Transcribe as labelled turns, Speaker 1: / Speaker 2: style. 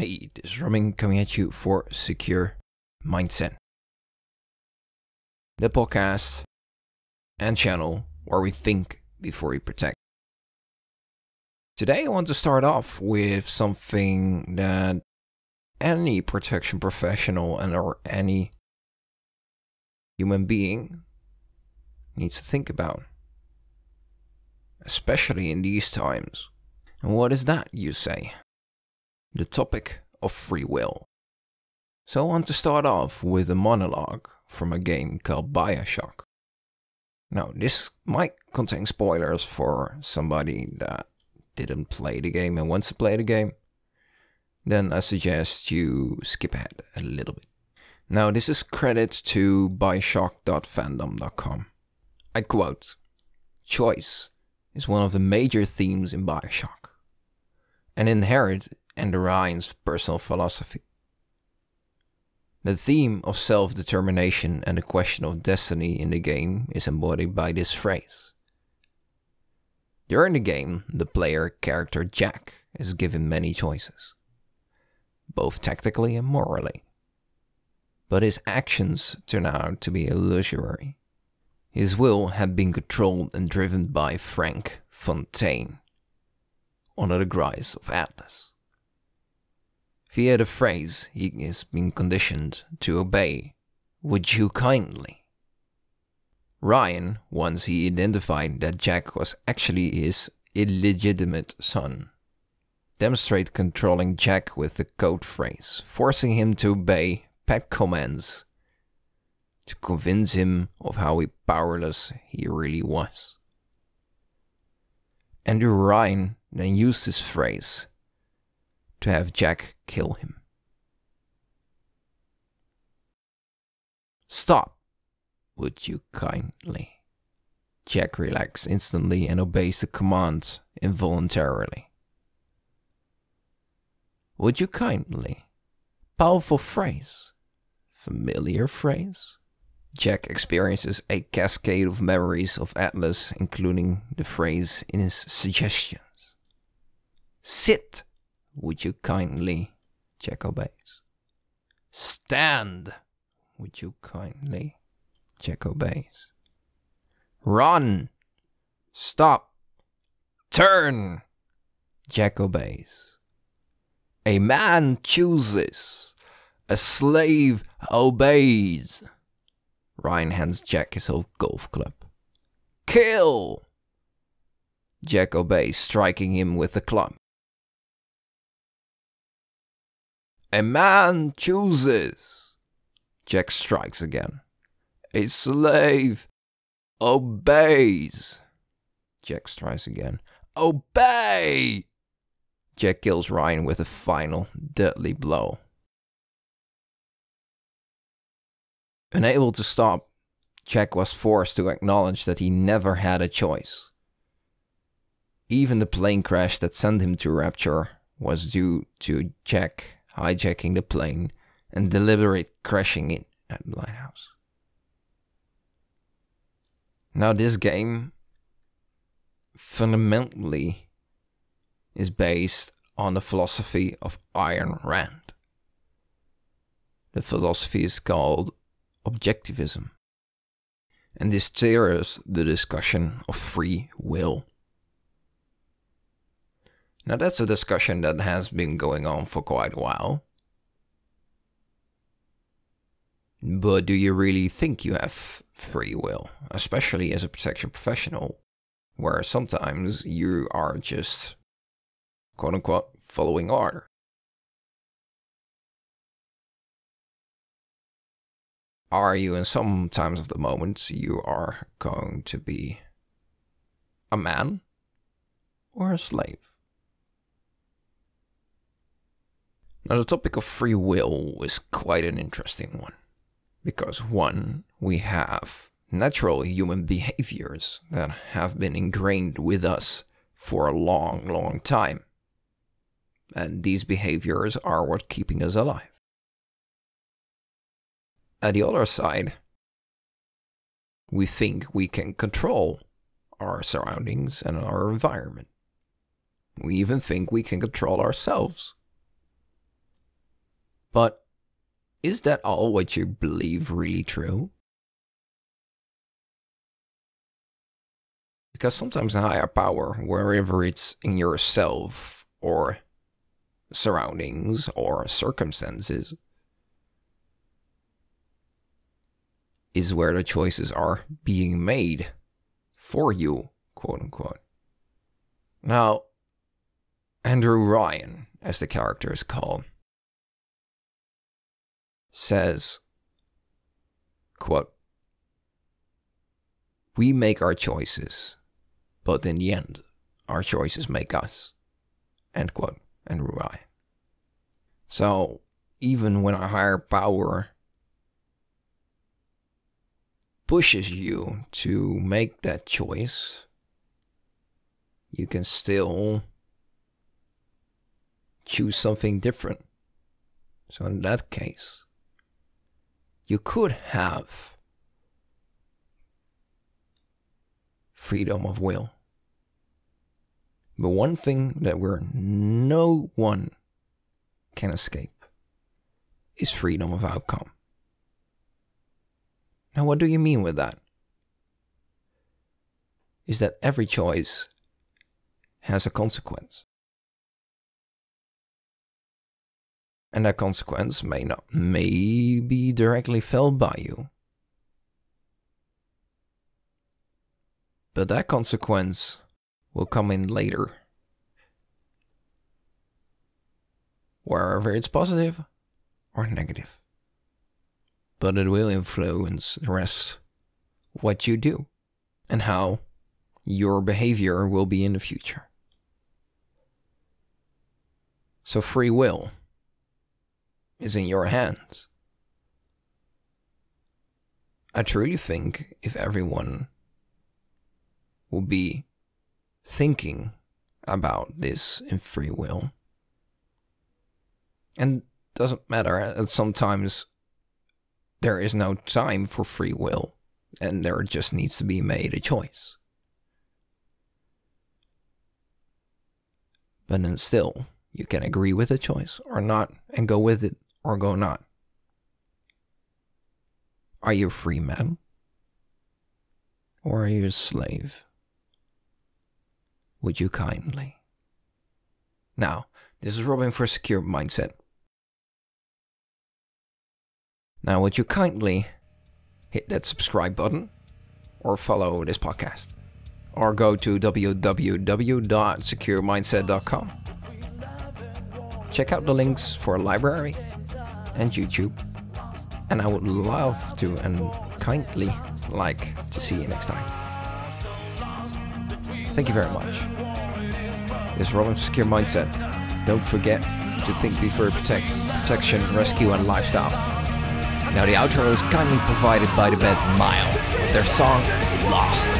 Speaker 1: Hey, this is Robin coming at you for Secure Mindset. The podcast and channel where we think before we protect. Today I want to start off with something that any protection professional and or any human being needs to think about. Especially in these times. And what is that, you say? The topic of free will. So I want to start off with a monologue from a game called Bioshock. Now, this might contain spoilers for somebody that didn't play the game and wants to play the game. Then I suggest you skip ahead a little bit. Now, this is credit to bioshock.fandom.com. I quote Choice is one of the major themes in Bioshock, and inherent Andrew Ryan's personal philosophy. The theme of self determination and the question of destiny in the game is embodied by this phrase. During the game, the player character Jack is given many choices, both tactically and morally. But his actions turn out to be illusory. His will had been controlled and driven by Frank Fontaine under the guise of Atlas. Via the phrase he has been conditioned to obey, would you kindly? Ryan, once he identified that Jack was actually his illegitimate son, demonstrated controlling Jack with the code phrase, forcing him to obey pet commands to convince him of how powerless he really was. Andrew Ryan then used this phrase to have Jack kill him. Stop, would you kindly? Jack relaxes instantly and obeys the command involuntarily. Would you kindly? Powerful phrase. Familiar phrase. Jack experiences a cascade of memories of Atlas, including the phrase in his suggestions. Sit! Would you kindly? Jack obeys. Stand! Would you kindly? Jack obeys. Run! Stop! Turn! Jack obeys. A man chooses. A slave obeys. Ryan hands Jack his old golf club. Kill! Jack obeys, striking him with the club. A man chooses. Jack strikes again. A slave obeys. Jack strikes again. Obey! Jack kills Ryan with a final deadly blow. Unable to stop, Jack was forced to acknowledge that he never had a choice. Even the plane crash that sent him to Rapture was due to Jack hijacking the plane and deliberate crashing it at the lighthouse. Now, this game fundamentally is based on the philosophy of Ayn Rand. The philosophy is called objectivism, and this steers the discussion of free will. Now, that's a discussion that has been going on for quite a while. But do you really think you have free will, especially as a protection professional, where sometimes you are just quote unquote following order? Are you, in some times of the moment, you are going to be a man or a slave? Now, the topic of free will is quite an interesting one. Because, one, we have natural human behaviors that have been ingrained with us for a long, long time. And these behaviors are what keeping us alive. At the other side, we think we can control our surroundings and our environment. We even think we can control ourselves. But is that all what you believe really true? Because sometimes a higher power, wherever it's in yourself or surroundings or circumstances, is where the choices are being made for you, quote unquote. Now, Andrew Ryan, as the character is called, says, quote, We make our choices, but in the end, our choices make us. End quote. Andrew Ryan. So, even when a higher power pushes you to make that choice, you can still choose something different. So, in that case, you could have freedom of will. But one thing that we're no one can escape is freedom of outcome. Now, what do you mean with that? Is that every choice has a consequence. And that consequence may not may be directly felt by you. But that consequence will come in later. Wherever it's positive or negative. But it will influence the rest what you do and how your behavior will be in the future. So free will is in your hands. I truly think if everyone will be thinking about this in free will, and doesn't matter, uh, sometimes there is no time for free will, and there just needs to be made a choice. But then still, you can agree with the choice or not and go with it or go not. Are you a free man? Or are you a slave? Would you kindly? Now, this is Robin for Secure Mindset. Now, would you kindly hit that subscribe button or follow this podcast? Or go to www.securemindset.com. Check out the links for a library and YouTube. And I would love to and kindly like to see you next time. Thank you very much. This is Robin Secure Mindset. Don't forget to think before protect, protection, rescue, and lifestyle. Now the outro is kindly provided by the band Mile with their song Lost.